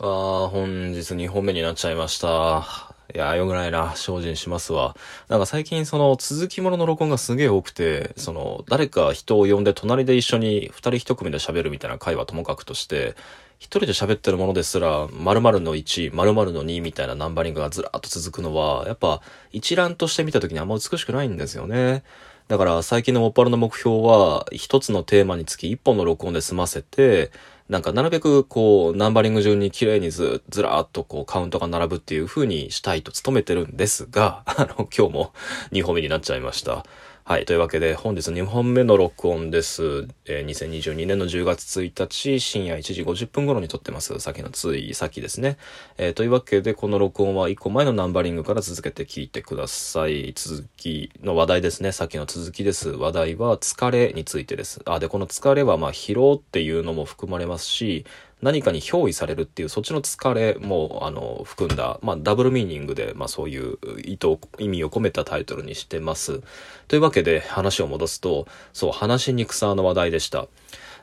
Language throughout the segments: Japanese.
あー、本日2本目になっちゃいました。いやー、よくないな。精進しますわ。なんか最近その続きものの録音がすげえ多くて、その誰か人を呼んで隣で一緒に二人一組で喋るみたいな会話ともかくとして、一人で喋ってるものですら、〇〇の1、〇〇の2みたいなナンバリングがずらっと続くのは、やっぱ一覧として見た時にあんま美しくないんですよね。だから最近のモッパルの目標は、一つのテーマにつき一本の録音で済ませて、なんかなるべくこう、ナンバリング順に綺麗にず、ずらーっとこう、カウントが並ぶっていう風にしたいと努めてるんですが、あの、今日も2本目になっちゃいました。はい。というわけで、本日2本目の録音です。えー2022年の10月1日、深夜1時50分頃に撮ってます。さっきのつい、さっきですね。えーというわけで、この録音は1個前のナンバリングから続けて聞いてください。続きの話題ですね。さっきの続きです。話題は疲れについてです。あ、で、この疲れは、まあ、疲労っていうのも含まれますし、何かに憑依されるっていう、そっちの疲れも、あの、含んだ、まあ、ダブルミーニングで、まあ、そういう意図、意味を込めたタイトルにしてます。というわけで、話を戻すと、そう、話しにくさの話題でした。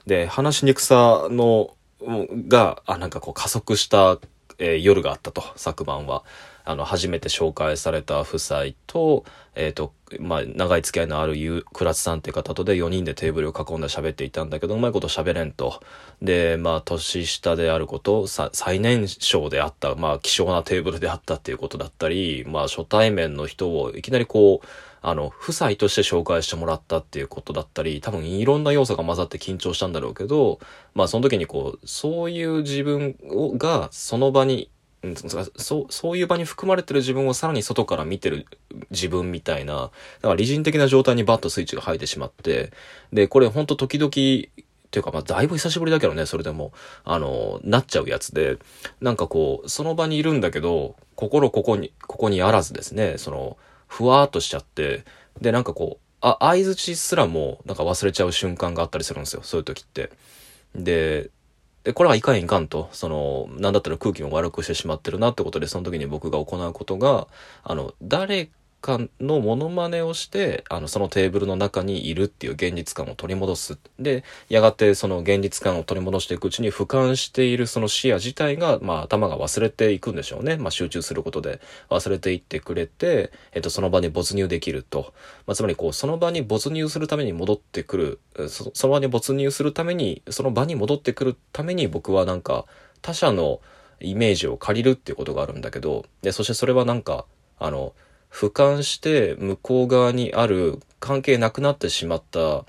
で、話しにくさの、が、あ、なんかこう加速した、えー夜があったと、昨晩は。あの、初めて紹介された夫妻と、えっ、と、まあ、長い付き合いのあるゆ倉津さんっていう方とで4人でテーブルを囲んで喋っていたんだけど、うまいこと喋れんと。で、まあ、年下であること、最年少であった、まあ、希少なテーブルであったっていうことだったり、まあ、初対面の人をいきなりこう、あの、夫妻として紹介してもらったっていうことだったり、多分いろんな要素が混ざって緊張したんだろうけど、まあその時にこう、そういう自分をがその場に、うんそう、そういう場に含まれてる自分をさらに外から見てる自分みたいな、だから理人的な状態にバッとスイッチが入ってしまって、で、これほんと時々、っていうか、まあ、だいぶ久しぶりだけどね、それでも、あの、なっちゃうやつで、なんかこう、その場にいるんだけど、心ここに、ここにあらずですね、その、ふわーっとしちゃって、で、なんかこう、あ、相づちすらも、なんか忘れちゃう瞬間があったりするんですよ、そういう時って。で、で、これはいかんいかんと、その、なんだったら空気も悪くしてしまってるなってことで、その時に僕が行うことが、あの、誰かのモノマネをして、あの、そのテーブルの中にいるっていう現実感を取り戻す。で、やがてその現実感を取り戻していくうちに俯瞰しているその視野自体が、まあ頭が忘れていくんでしょうね。まあ集中することで忘れていってくれて、えっと、その場に没入できると。まあつまりこう、その場に没入するために戻ってくる、そその場に没入するために、その場に戻ってくるために僕はなんか他者のイメージを借りるっていうことがあるんだけど、で、そしてそれはなんか、あの、俯瞰して向こう側にある関係なくなってしまった、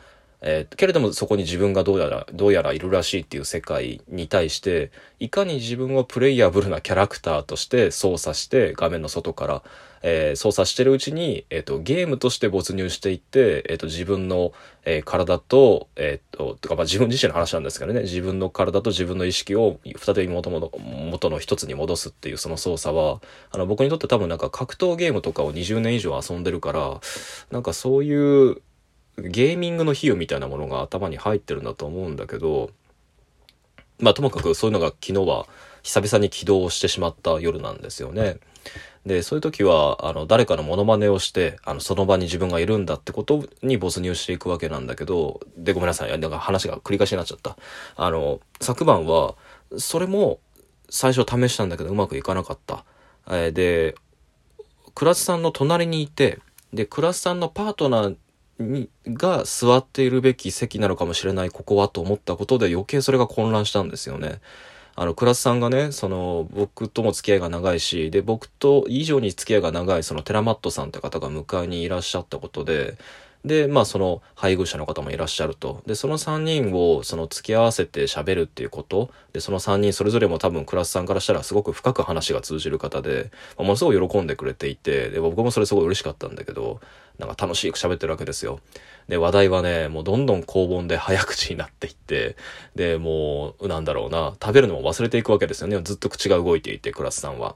えーけれどもそこに自分がどうやら、どうやらいるらしいっていう世界に対して、いかに自分をプレイヤブルなキャラクターとして操作して画面の外から、えー操作してるうちに、えっ、と、ゲームとして没入していって、えっ、と、自分の、えー体と、えっ、と、とか、まあ自分自身の話なんですけどね、自分の体と自分の意識を再び元々元の一つに戻すっていうその操作は、あの、僕にとって多分なんか格闘ゲームとかを20年以上遊んでるから、なんかそういうゲーミングの比喩みたいなものが頭に入ってるんだと思うんだけど、まあともかくそういうのが昨日は久々に起動してしまった夜なんですよね。で、そういう時は、あの、誰かのモノマネをして、あの、その場に自分がいるんだってことに没入していくわけなんだけど、で、ごめんなさい。なんか話が繰り返しになっちゃった。あの、昨晩は、それも最初試したんだけどうまくいかなかった。えーで、倉津さんの隣にいて、で、倉津さんのパートナーに、が座っているべき席なのかもしれない、ここはと思ったことで余計それが混乱したんですよね。あの、クラスさんがね、その、僕とも付き合いが長いし、で、僕と以上に付き合いが長い、その、テラマットさんって方が迎えにいらっしゃったことで、で、まあ、その、配偶者の方もいらっしゃると。で、その3人を、その、付き合わせて喋るっていうこと。で、その3人それぞれも多分、倉津さんからしたらすごく深く話が通じる方で、まあものすごい喜んでくれていて、で、僕もそれすごい嬉しかったんだけど、なんか楽しく喋ってるわけですよ。で、話題はね、もうどんどん高温で早口になっていって、で、もう、なんだろうな、食べるのも忘れていくわけですよね。ずっと口が動いていて、倉津さんは。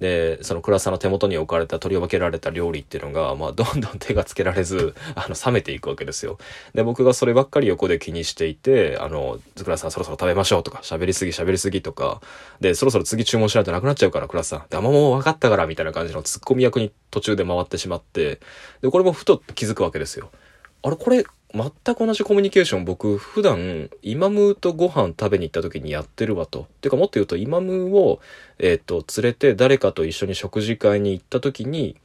で、その倉さんの手元に置かれた取り分けられた料理っていうのが、まあ、どんどん手がつけられず、あの、冷めていくわけですよ。で、僕がそればっかり横で気にしていて、あの、倉さんそろそろ食べましょうとか、喋りすぎ喋りすぎとか、で、そろそろ次注文しないとなくなっちゃうから、倉さん。で、あ、もうもう分かったから、みたいな感じのツッコミ役に途中で回ってしまって、で、これもふと気づくわけですよ。あれこれ、全く同じコミュニケーション僕普段イマムとご飯食べに行った時にやってるわと。てかもっと言うとイマムを、えっ、と、連れて誰かと一緒に食事会に行った時に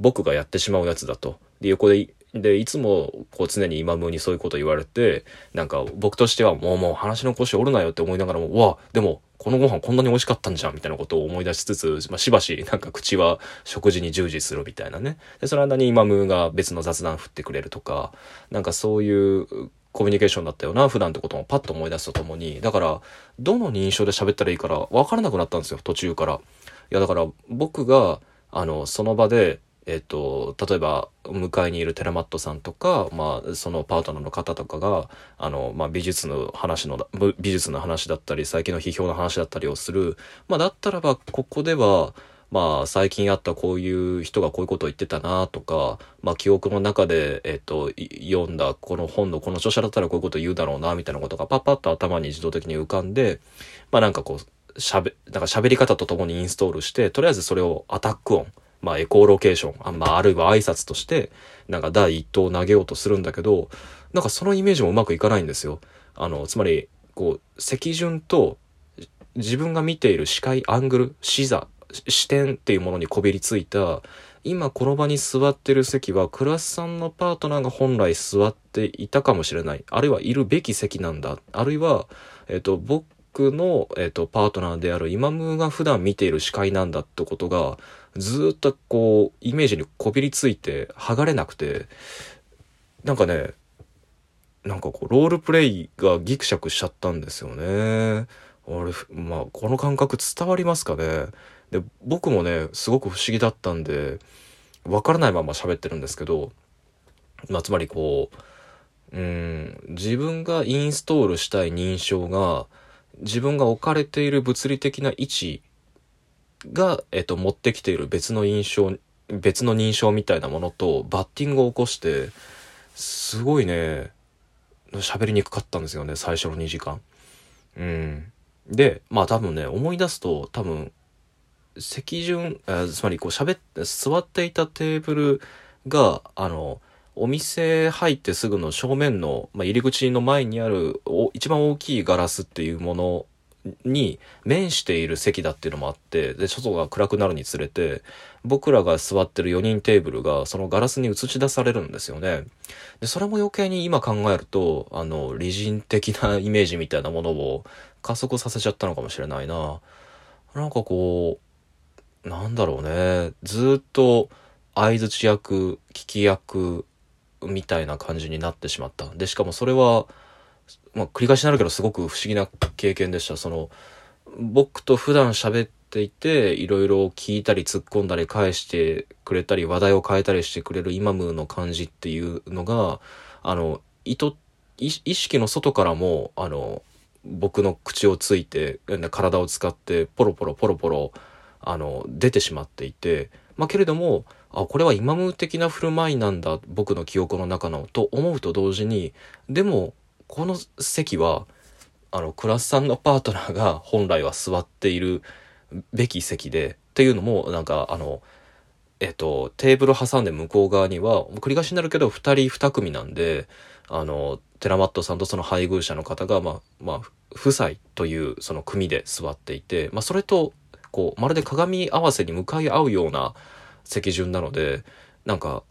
僕がやってしまうやつだと。で、横でで、いつも、こう、常に今ムにそういうこと言われて、なんか、僕としては、もうもう話の腰折るなよって思いながらも、わ、でも、このご飯こんなに美味しかったんじゃん、みたいなことを思い出しつつ、まあ、しばし、なんか口は食事に従事するみたいなね。で、その間に今ムが別の雑談振ってくれるとか、なんかそういうコミュニケーションだったよな、普段ってこともパッと思い出すとともに、だから、どの認証で喋ったらいいから分からなくなったんですよ、途中から。いや、だから、僕が、あの、その場で、えっ、と、例えば、迎えにいるテラマットさんとか、まあ、そのパートナーの方とかが、あの、まあ、美術の話の、美術の話だったり、最近の批評の話だったりをする。まあ、だったらば、ここでは、まあ、最近あったこういう人がこういうことを言ってたなとか、まあ、記憶の中で、えっ、と、読んだこの本のこの著者だったらこういうこと言うだろうな、みたいなことがパッパッと頭に自動的に浮かんで、まあ、なんかこう、喋、なんか喋り方とともにインストールして、とりあえずそれをアタック音、まあエコーロケーション、あ,、まあ、あるいは挨拶として、なんか第一投を投げようとするんだけど、なんかそのイメージもうまくいかないんですよ。あの、つまり、こう、席順と自分が見ている視界、アングル、視座、視点っていうものにこびりついた、今この場に座ってる席は、クラスさんのパートナーが本来座っていたかもしれない。あるいはいるべき席なんだ。あるいは、えっ、と、僕の、えっ、と、パートナーであるイマムが普段見ている視界なんだってことが、ずっとこう、イメージにこびりついて、剥がれなくて、なんかね、なんかこう、ロールプレイがギクシャクしちゃったんですよね。俺、まあ、この感覚伝わりますかね。で、僕もね、すごく不思議だったんで、わからないまま喋ってるんですけど、まあ、つまりこう、うん、自分がインストールしたい認証が、自分が置かれている物理的な位置が、えっと、持ってきている別の印象、別の認証みたいなものとバッティングを起こして、すごいね、喋りにくかったんですよね、最初の2時間。うん。で、まあ多分ね、思い出すと多分、席順、えつまりこう喋って、座っていたテーブルが、あの、お店入ってすぐの正面の、まあ、入り口の前にある一番大きいガラスっていうものに面している席だっていうのもあって、で、外が暗くなるにつれて、僕らが座ってる4人テーブルがそのガラスに映し出されるんですよね。で、それも余計に今考えると、あの、理人的なイメージみたいなものを加速させちゃったのかもしれないな。なんかこう、なんだろうね。ずっと相槌役、聞き役みたいな感じになってしまった。で、しかもそれは、まあ、繰り返しになるけどすごく不思議な経験でした。その、僕と普段喋っていて、いろいろ聞いたり突っ込んだり返してくれたり、話題を変えたりしてくれるイマムの感じっていうのが、あの、意図、意識の外からも、あの、僕の口をついて、体を使って、ポロポロポロポロ、あの、出てしまっていて、まあ、けれども、あ、これはイマム的な振る舞いなんだ、僕の記憶の中の、と思うと同時に、でも、この席は、あの、クラスさんのパートナーが本来は座っているべき席で、っていうのも、なんか、あの、えっと、テーブル挟んで向こう側には、繰り返しになるけど、二人二組なんで、あの、テラマットさんとその配偶者の方が、まあ、まあ、夫妻というその組で座っていて、まあ、それと、こう、まるで鏡合わせに向かい合うような席順なので、なんか、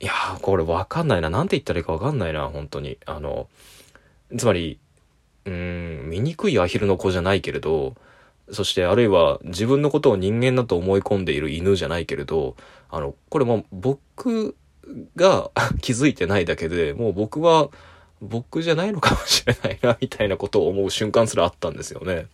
いやー、これわかんないな。なんて言ったらいいかわかんないな、本当に。あの、つまり、うん、醜いアヒルの子じゃないけれど、そしてあるいは自分のことを人間だと思い込んでいる犬じゃないけれど、あの、これも僕が 気づいてないだけで、もう僕は僕じゃないのかもしれないな、みたいなことを思う瞬間すらあったんですよね。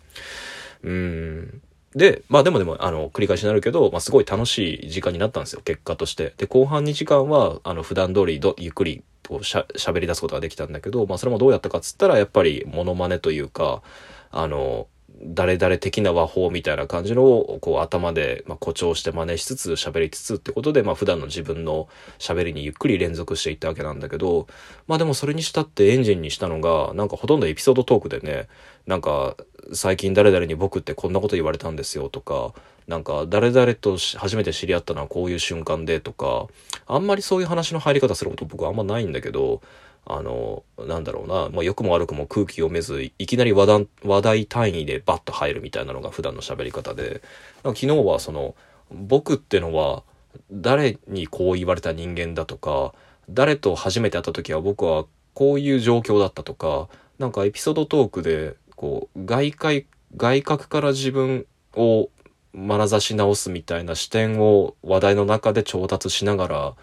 うん。で、まあでもでも、あの、繰り返しになるけど、まあすごい楽しい時間になったんですよ、結果として。で、後半2時間は、あの、普段通りど、ゆっくりこうしゃ喋り出すことができたんだけど、まあそれもどうやったかっつったらやっぱりモノマネというか、あの、誰々的な和法みたいな感じのをこう頭でまあ誇張して真似しつつ喋りつつってことでまあ普段の自分の喋りにゆっくり連続していったわけなんだけどまあでもそれにしたってエンジンにしたのがなんかほとんどエピソードトークでねなんか最近誰々に僕ってこんなこと言われたんですよとかなんか誰々と初めて知り合ったのはこういう瞬間でとかあんまりそういう話の入り方すること僕はあんまないんだけどあの、なんだろうな、まあ、良くも悪くも空気読めず、いきなり話題話題単位でバッと入るみたいなのが普段の喋り方で、昨日はその、僕ってのは誰にこう言われた人間だとか、誰と初めて会った時は僕はこういう状況だったとか、なんかエピソードトークで、こう、外界、外角から自分を眼差し直すみたいな視点を話題の中で調達しながら、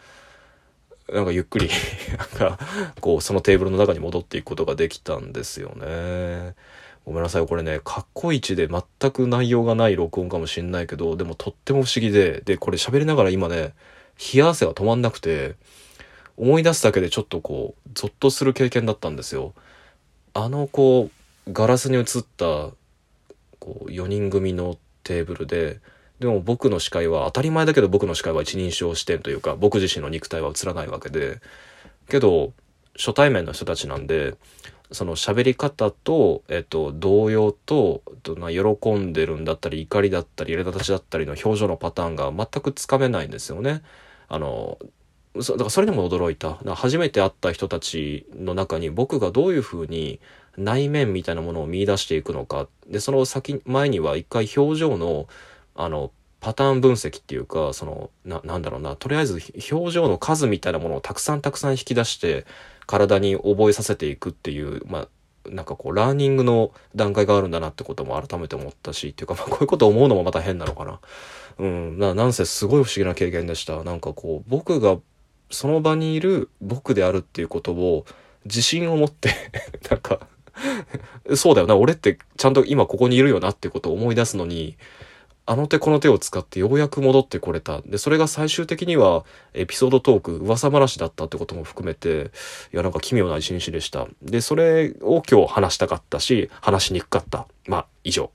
なんかゆっくり なんか、こう、そのテーブルの中に戻っていくことができたんですよね。ごめんなさい。これね、かっこいいで全く内容がない録音かもしんないけど、でもとっても不思議で、で、これ喋りながら今ね、冷や汗が止まんなくて、思い出すだけでちょっとこう、ゾッとする経験だったんですよ。あの、こう、ガラスに映った、こう、4人組のテーブルで、でも僕の視界は当たり前だけど僕の視界は一人称視点というか僕自身の肉体は映らないわけでけど初対面の人たちなんでその喋り方と、えっと、動揺と、喜んでるんだったり怒りだったり苛立ちだったりの表情のパターンが全くつかめないんですよね。あのだからそれにも驚いた。初めて会った人たちの中に僕がどういうふうに内面みたいなものを見出していくのか。で、その先、前には一回表情のあの、パターン分析っていうか、その、な、なんだろうな、とりあえず表情の数みたいなものをたくさんたくさん引き出して、体に覚えさせていくっていう、まあ、なんかこう、ラーニングの段階があるんだなってことも改めて思ったし、っていうか、まあ、こういうこと思うのもまた変なのかな。うん、な、なんせすごい不思議な経験でした。なんかこう、僕がその場にいる僕であるっていうことを自信を持って なんかそうだよな、俺ってちゃんと今ここにいるよなってことを思い出すのに、あの手この手を使ってようやく戻ってこれた。で、それが最終的にはエピソードトーク、噂話だったってことも含めて、いや、なんか奇妙な一日でした。で、それを今日話したかったし、話しにくかった。まあ、以上。